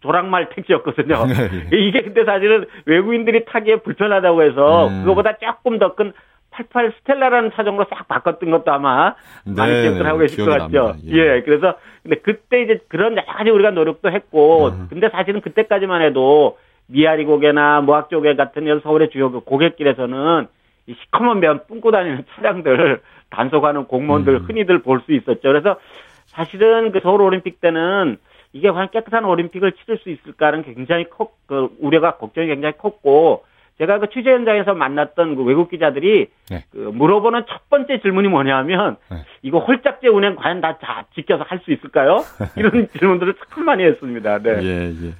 [SPEAKER 5] 조랑말 택시였거든요. 네, [LAUGHS] 예. 이게 근데 사실은 외국인들이 타기에 불편하다고 해서 음. 그거보다 조금 더 큰 88 스텔라라는 차종으로 싹 바꿨던 것도 아마 네, 많이 기억을 하고 계실 것 같죠. 예. 예. 그래서 근데 그때 이제 그런 여러 가지 우리가 노력도 했고 음. 근데 사실은 그때까지만 해도 미아리 고개나 모학조개 같은 서울의 주요 그 고객길에서는 이 시커먼 면 뿜고 다니는 차량들 단속하는 공무원들 음. 흔히들 볼 수 있었죠. 그래서 사실은 그 서울 올림픽 때는 이게 과연 깨끗한 올림픽을 치를 수 있을까는 굉장히 컸, 그 우려가 걱정이 굉장히 컸고 제가 그 취재 현장에서 만났던 그 외국 기자들이 네. 그 물어보는 첫 번째 질문이 뭐냐면 네. 이거 홀짝제 운행 과연 다 자, 지켜서 할 수 있을까요? [LAUGHS] 이런 질문들을 참 많이 했습니다. 네. 예, 예.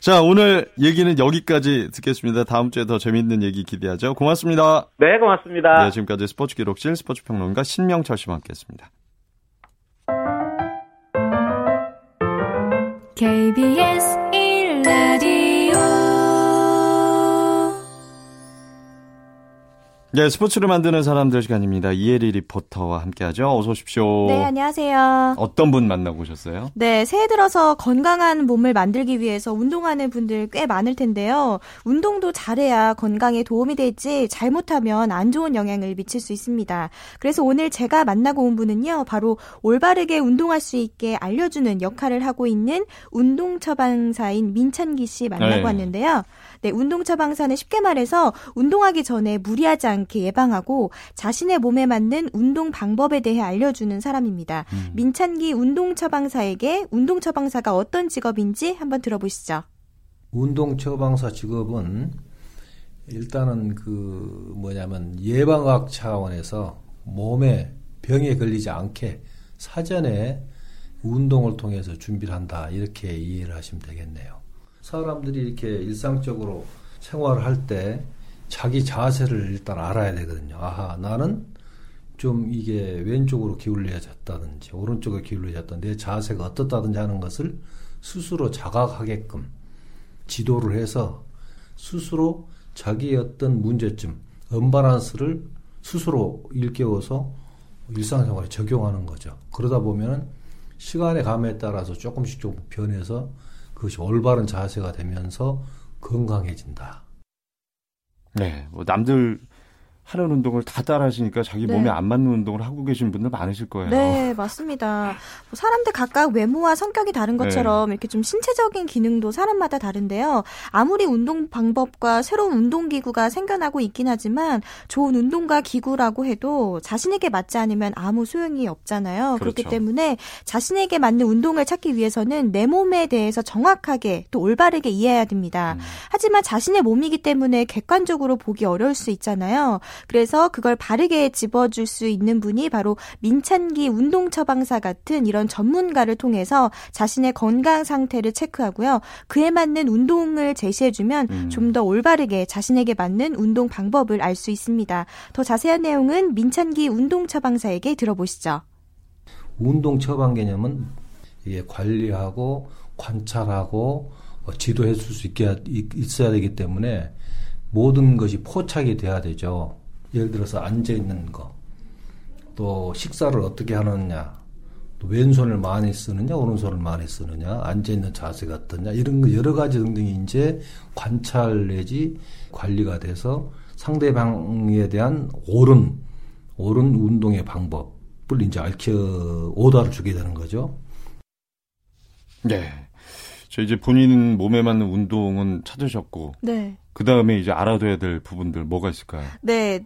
[SPEAKER 1] 자, 오늘 얘기는 여기까지 듣겠습니다. 다음 주에 더 재밌는 얘기 기대하죠. 고맙습니다.
[SPEAKER 5] 네, 고맙습니다.
[SPEAKER 1] 네, 지금까지 스포츠 기록실 스포츠 평론가 신명철 씨와 함께 했습니다. KBS 네, 스포츠를 만드는 사람들 시간입니다. 이혜리 리포터와 함께하죠. 어서 오십시오.
[SPEAKER 6] 네, 안녕하세요.
[SPEAKER 1] 어떤 분 만나고 오셨어요?
[SPEAKER 6] 네, 새해 들어서 건강한 몸을 만들기 위해서 운동하는 분들 꽤 많을 텐데요. 운동도 잘해야 건강에 도움이 될지 잘못하면 안 좋은 영향을 미칠 수 있습니다. 그래서 오늘 제가 만나고 온 분은요, 바로 올바르게 운동할 수 있게 알려주는 역할을 하고 있는 운동 처방사인 민찬기 씨 만나고 네. 왔는데요. 네, 운동 처방사는 쉽게 말해서 운동하기 전에 무리하지 않게 않게 예방하고 자신의 몸에 맞는 운동 방법에 대해 알려주는 사람입니다. 음. 민찬기 운동 처방사에게 운동 처방사가 어떤 직업인지 한번 들어보시죠.
[SPEAKER 7] 운동 처방사 직업은 일단은 그 뭐냐면 예방학 차원에서 몸에 병에 걸리지 않게 사전에 운동을 통해서 준비를 한다 이렇게 이해를 하시면 되겠네요. 사람들이 이렇게 일상적으로 생활을 할 때 자기 자세를 일단 알아야 되거든요. 아하, 나는 좀 이게 왼쪽으로 기울여졌다든지 오른쪽에 기울여졌다 내 자세가 어떻다든지 하는 것을 스스로 자각하게끔 지도를 해서 스스로 자기의 어떤 문제점, 언바란스를 스스로 일깨워서 일상생활에 적용하는 거죠. 그러다 보면은 시간의 감에 따라서 조금씩 조금 변해서 그것이 올바른 자세가 되면서 건강해진다.
[SPEAKER 1] 네, 뭐 남들 하는 운동을 다 따라하시니까 자기 네. 몸에 안 맞는 운동을 하고 계신 분들 많으실 거예요.
[SPEAKER 6] 네, 맞습니다. 뭐 사람들 각각 외모와 성격이 다른 네. 것처럼 네. 이렇게 좀 신체적인 기능도 사람마다 다른데요. 아무리 운동 방법과 새로운 운동 기구가 생겨나고 있긴 하지만 좋은 운동과 기구라고 해도 자신에게 맞지 않으면 아무 소용이 없잖아요. 그렇죠. 그렇기 때문에 자신에게 맞는 운동을 찾기 위해서는 내 몸에 대해서 정확하게 또 올바르게 이해해야 됩니다. 음. 하지만 자신의 몸이기 때문에 객관적으로 보기 어려울 수 있잖아요. 그래서 그걸 바르게 집어줄 수 있는 분이 바로 민찬기 운동 처방사 같은 이런 전문가를 통해서 자신의 건강 상태를 체크하고요. 그에 맞는 운동을 제시해주면 음. 좀더 올바르게 자신에게 맞는 운동 방법을 알 수 있습니다. 더 자세한 내용은 민찬기 운동 처방사에게 들어보시죠.
[SPEAKER 7] 운동 처방 개념은 이게 관리하고 관찰하고 어, 지도해 줄 수 있게 있어야 되기 때문에 모든 것이 포착이 돼야 되죠. 예를 들어서 앉아 있는 거, 또 식사를 어떻게 하느냐, 또 왼손을 많이 쓰느냐, 오른손을 많이 쓰느냐, 앉아 있는 자세가 어떠냐, 이런 거 여러 가지 등등이 이제 관찰 내지 관리가 돼서 상대방에 대한 옳은, 옳은 운동의 방법을 이제 알켜, 오다를 주게 되는 거죠.
[SPEAKER 1] 네. 저 이제 본인 몸에 맞는 운동은 찾으셨고. 네. 그 다음에 이제 알아둬야 될 부분들 뭐가 있을까요?
[SPEAKER 6] 네.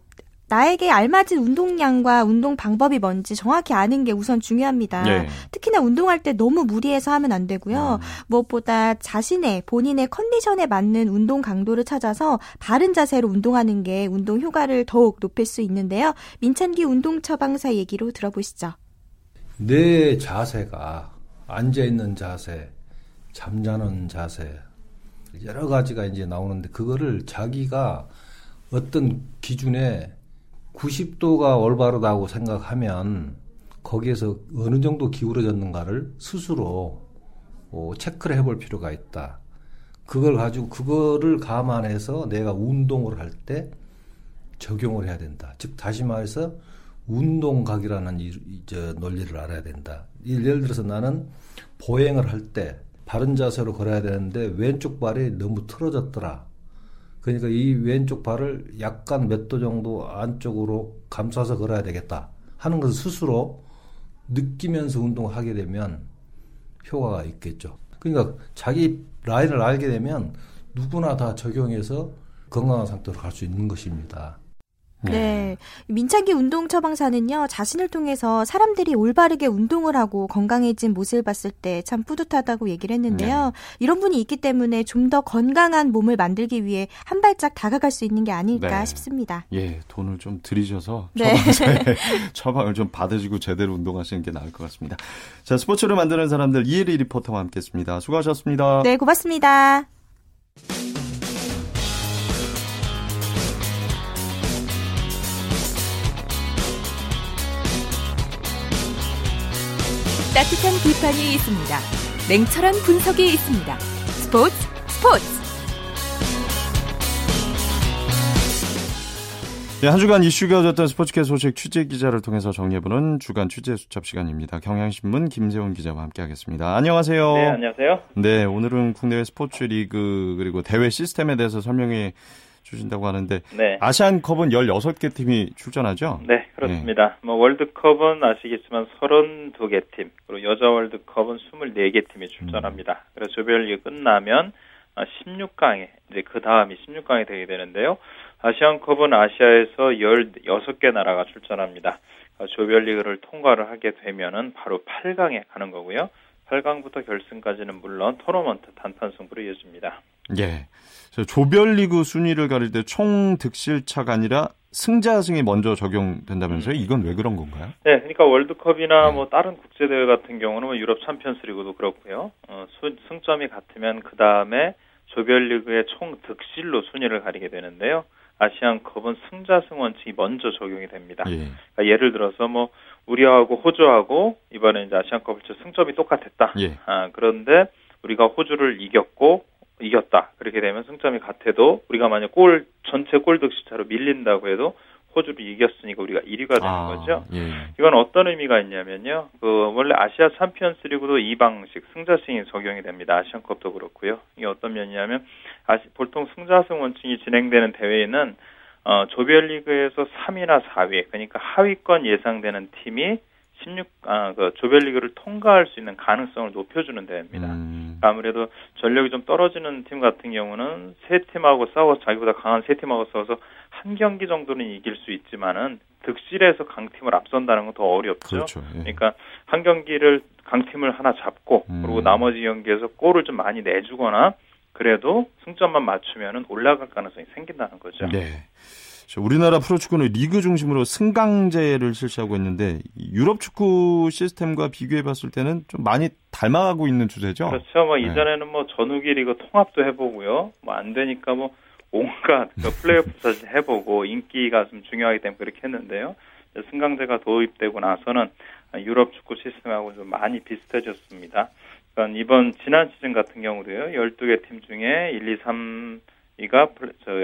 [SPEAKER 6] 나에게 알맞은 운동량과 운동 방법이 뭔지 정확히 아는 게 우선 중요합니다. 네. 특히나 운동할 때 너무 무리해서 하면 안 되고요. 음. 무엇보다 자신의 본인의 컨디션에 맞는 운동 강도를 찾아서 바른 자세로 운동하는 게 운동 효과를 더욱 높일 수 있는데요. 민찬기 운동 처방사 얘기로 들어보시죠.
[SPEAKER 7] 내 자세가 앉아 있는 자세, 잠자는 자세 여러 가지가 이제 나오는데 그거를 자기가 어떤 기준에 90도가 올바르다고 생각하면 거기에서 어느 정도 기울어졌는가를 스스로 어, 체크를 해볼 필요가 있다. 그걸 가지고 그거를 감안해서 내가 운동을 할 때 적용을 해야 된다. 즉 다시 말해서 운동각이라는 이, 저 논리를 알아야 된다. 예를 들어서 나는 보행을 할 때 바른 자세로 걸어야 되는데 왼쪽 발이 너무 틀어졌더라. 그러니까 이 왼쪽 발을 약간 몇 도 정도 안쪽으로 감싸서 걸어야 되겠다 하는 것을 스스로 느끼면서 운동을 하게 되면 효과가 있겠죠. 그러니까 자기 라인을 알게 되면 누구나 다 적용해서 건강한 상태로 갈 수 있는 것입니다.
[SPEAKER 6] 네. 네. 민창기 운동 처방사는요, 자신을 통해서 사람들이 올바르게 운동을 하고 건강해진 모습을 봤을 때 참 뿌듯하다고 얘기를 했는데요. 네. 이런 분이 있기 때문에 좀 더 건강한 몸을 만들기 위해 한 발짝 다가갈 수 있는 게 아닐까 네. 싶습니다.
[SPEAKER 1] 예, 돈을 좀 들이셔서 네. 처방을 좀 [LAUGHS] 받으시고 제대로 운동하시는 게 나을 것 같습니다. 자, 스포츠를 만드는 사람들 이혜리 리포터와 함께 했습니다. 수고하셨습니다.
[SPEAKER 6] 네, 고맙습니다.
[SPEAKER 8] 따뜻한 비판이 있습니다. 냉철한 분석이 있습니다. 스포츠 스포츠.
[SPEAKER 1] 네, 한 주간 이슈가 되었던 스포츠계 소식 취재 기자를 통해서 정리해보는 주간 취재 수첩 시간입니다. 경향신문 김세훈 기자와 함께하겠습니다. 안녕하세요.
[SPEAKER 9] 네, 안녕하세요.
[SPEAKER 1] 네, 오늘은 국내외 스포츠 리그 그리고 대회 시스템에 대해서 설명해 주신다고 하는데 네. 아시안컵은 16개 팀이 출전하죠?
[SPEAKER 9] 네, 그렇습니다. 네. 뭐 월드컵은 아시겠지만 32개 팀, 그리고 여자 월드컵은 24개 팀이 출전합니다. 음. 그래서 조별리그 끝나면 16강에 이제 그 다음이 16강이 되게 되는데요. 아시안컵은 아시아에서 16개 나라가 출전합니다. 조별리그를 통과를 하게 되면은 바로 8강에 가는 거고요. 8강부터 결승까지는 물론 토너먼트 단판 승부로 이어집니다.
[SPEAKER 1] 예. 조별리그 순위를 가릴 때 총 득실차가 아니라 승자승이 먼저 적용된다면서요? 이건 왜 그런 건가요?
[SPEAKER 9] 네, 그러니까 월드컵이나 네. 뭐 다른 국제 대회 같은 경우는 뭐 유럽 챔피언스리그도 그렇고요. 어, 수, 승점이 같으면 그 다음에 조별리그의 총 득실로 순위를 가리게 되는데요. 아시안컵은 승자승 원칙이 먼저 적용이 됩니다. 예. 그러니까 예를 들어서 뭐 우리하고 호주하고 이번에 이제 아시안컵을 쳐 승점이 똑같았다. 예. 아, 그런데 우리가 호주를 이겼고 이겼다. 그렇게 되면 승점이 같아도 우리가 만약 골 전체 골 득실 차로 밀린다고 해도 호주를 이겼으니까 우리가 1위가 되는 아, 거죠. 예. 이건 어떤 의미가 있냐면요. 그 원래 아시아 챔피언스리그도 이 방식 승자승이 적용이 됩니다. 아시안컵도 그렇고요. 이게 어떤 면이냐면 아시 보통 승자승 원칙이 진행되는 대회에는 어, 조별리그에서 3위나 4위, 그러니까 하위권 예상되는 팀이 16, 아, 그 조별리그를 통과할 수 있는 가능성을 높여주는 대회입니다. 음. 아무래도 전력이 좀 떨어지는 팀 같은 경우는 세 팀하고 싸워서 자기보다 강한 세 팀하고 싸워서 한 경기 정도는 이길 수 있지만은 득실에서 강팀을 앞선다는 건 더 어렵죠. 그렇죠. 예. 그러니까 한 경기를 강팀을 하나 잡고 음. 그리고 나머지 경기에서 골을 좀 많이 내주거나 그래도 승점만 맞추면은 올라갈 가능성이 생긴다는 거죠.
[SPEAKER 1] 네. 우리나라 프로축구는 리그 중심으로 승강제를 실시하고 있는데 유럽 축구 시스템과 비교해 봤을 때는 좀 많이 닮아가고 있는 추세죠.
[SPEAKER 9] 그렇죠. 뭐 네. 이전에는 뭐 전후기 리그 통합도 해보고요. 뭐 안 되니까 뭐 온갖 그 플레이오프 사실 [LAUGHS] 해보고 인기가 좀 중요하기 때문에 그렇게 했는데요. 승강제가 도입되고 나서는 유럽 축구 시스템하고 좀 많이 비슷해졌습니다. 그러니까 이번 지난 시즌 같은 경우도요. 12개 팀 중에 1, 2, 3 위가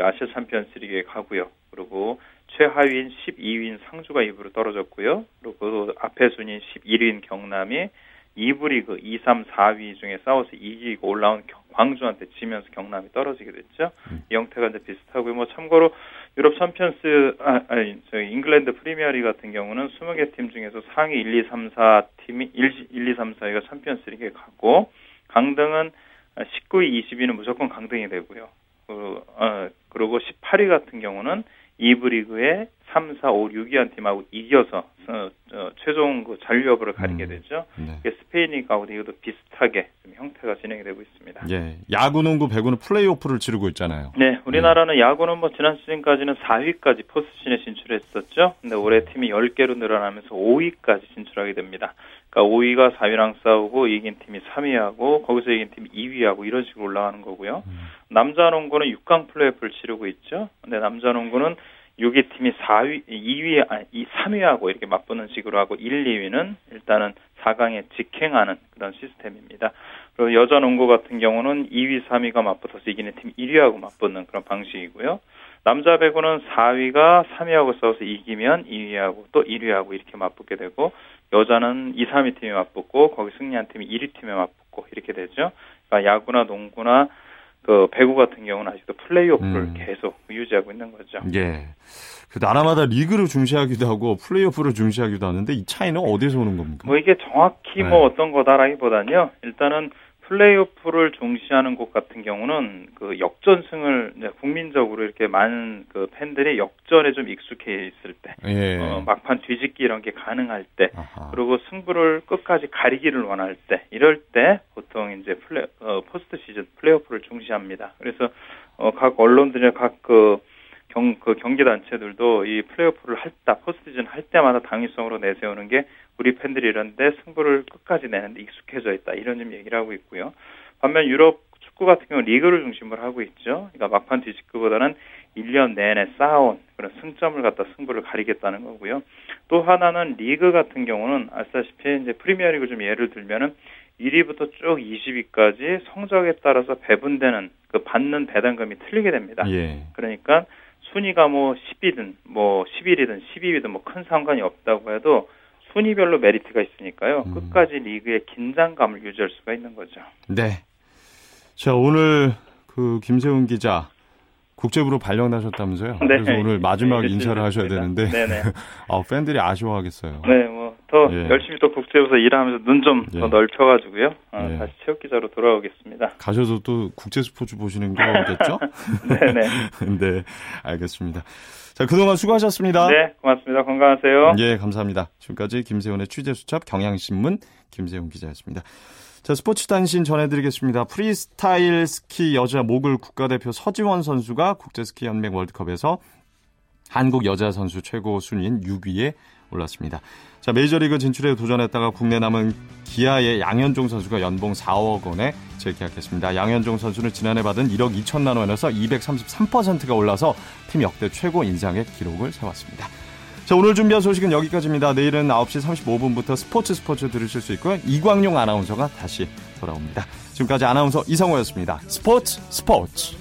[SPEAKER 9] 아시아 챔피언스 리그에 가고요. 그리고 최하위인 12위인 상주가 2부로 떨어졌고요. 그리고 앞에 순위인 11위인 경남이 2부 리그 2, 3, 4위 중에 싸워서 이기고 올라온 광주한테 지면서 경남이 떨어지게 됐죠. 음. 이 형태가 이제 비슷하고요. 뭐 참고로 유럽 챔피언스 아, 아니 저희 잉글랜드 프리미어리그 같은 경우는 20개 팀 중에서 상위 1, 2, 3, 4 팀이 1, 1 2, 3, 4위가 챔피언스 리그에 가고 강등은 19위, 20위는 무조건 강등이 되고요. 그, 어, 그리고 18위 같은 경우는 2부 리그에 3, 4, 5, 6위한 팀하고 이겨서 어, 어, 최종 그 잔류 여부를 가리게 음. 되죠. 네. 스페인 리그하고 이것도 비슷하게 형태가 진행이 되고 있습니다.
[SPEAKER 1] 예, 야구, 농구, 배구는 플레이오프를 치르고 있잖아요.
[SPEAKER 9] 네, 우리나라는 네. 야구는 뭐 지난 시즌까지는 4위까지 포스트시즌에 진출했었죠. 근데 올해 팀이 10개로 늘어나면서 5위까지 진출하게 됩니다. 그러니까 5위가 4위랑 싸우고 이긴 팀이 3위하고 거기서 이긴 팀이 2위하고 이런 식으로 올라가는 거고요. 음. 남자 농구는 6강 플레이오프를 치르고 있죠. 근데 남자 농구는 6위 팀이 4위, 2위, 아니 3위하고 이렇게 맞붙는 식으로 하고 1, 2위는 일단은 4강에 직행하는 그런 시스템입니다. 그리고 여자 농구 같은 경우는 2위, 3위가 맞붙어서 이기는 팀 1위하고 맞붙는 그런 방식이고요. 남자 배구는 4위가 3위하고 싸워서 이기면 2위하고 또 1위하고 이렇게 맞붙게 되고 여자는 2, 3위 팀이 맞붙고 거기 승리한 팀이 1위 팀에 맞붙고 이렇게 되죠. 그러니까 야구나 농구나 그 배구 같은 경우는 아직도 플레이오프를 음. 계속 유지하고 있는 거죠.
[SPEAKER 1] 예. 그 나라마다 리그를 중시하기도 하고 플레이오프를 중시하기도 하는데 이 차이는 어디서 오는 겁니까?
[SPEAKER 9] 뭐 이게 정확히 네. 뭐 어떤 거다라기보다는요. 일단은 플레이오프를 중시하는 곳 같은 경우는 그 역전승을 국민적으로 이렇게 많은 그 팬들이 역전에 좀 익숙해 있을 때, 예. 어, 막판 뒤집기 이런 게 가능할 때, 아하. 그리고 승부를 끝까지 가리기를 원할 때, 이럴 때 보통 이제 플레 어, 포스트 시즌 플레이오프를 중시합니다. 그래서 어, 각 언론들이나 각그 경, 그 경기 단체들도 이 플레이오프를 할 때, 포스트 시즌 할 때마다 당위성으로 내세우는 게 우리 팬들이 이런데 승부를 끝까지 내는데 익숙해져 있다. 이런 좀 얘기를 하고 있고요. 반면 유럽 축구 같은 경우 는 리그를 중심으로 하고 있죠. 그러니까 막판 뒤집기보다는 1년 내내 쌓아온 그런 승점을 갖다 승부를 가리겠다는 거고요. 또 하나는 리그 같은 경우는 아시다시피 이제 프리미어 리그 좀 예를 들면은 1위부터 쭉 20위까지 성적에 따라서 배분되는 그 받는 배당금이 틀리게 됩니다. 예. 그러니까 순위가 뭐 10위든 뭐 11위든 12위든 뭐 큰 상관이 없다고 해도 순위별로 메리트가 있으니까요. 음. 끝까지 리그의 긴장감을 유지할 수가 있는 거죠.
[SPEAKER 1] 네. 자, 오늘 그 김세훈 기자 국제부로 발령나셨다면서요? 네. 그래서 오늘 마지막 네, 인사를 하셔야 되는데. 네 네. [LAUGHS] 아, 팬들이 아쉬워하겠어요.
[SPEAKER 9] 네, 뭐 더 예. 열심히 또 국제부에서 일하면서 눈 좀더 예. 넓혀가지고요. 어, 예. 다시 체육 기자로 돌아오겠습니다.
[SPEAKER 1] 가셔서 또 국제 스포츠 보시는 거겠죠? [LAUGHS]
[SPEAKER 9] 네네. [LAUGHS]
[SPEAKER 1] 네, 알겠습니다. 자, 그동안 수고하셨습니다.
[SPEAKER 9] 네, 고맙습니다. 건강하세요.
[SPEAKER 1] 예, 감사합니다. 지금까지 김세훈의 취재 수첩 경향신문 김세훈 기자였습니다. 자, 스포츠 단신 전해드리겠습니다. 프리스타일 스키 여자 모글 국가대표 서지원 선수가 국제스키 연맹 월드컵에서 한국 여자 선수 최고 순위인 6위에 올랐습니다. 자, 메이저리그 진출에 도전했다가 국내 남은 기아의 양현종 선수가 연봉 4억 원에 재계약했습니다. 양현종 선수는 지난해 받은 1억 2천만 원에서 233%가 올라서 팀 역대 최고 인상의 기록을 세웠습니다. 자, 오늘 준비한 소식은 여기까지입니다. 내일은 9시 35분부터 스포츠 스포츠 들으실 수 있고요. 이광용 아나운서가 다시 돌아옵니다. 지금까지 아나운서 이성호였습니다. 스포츠 스포츠.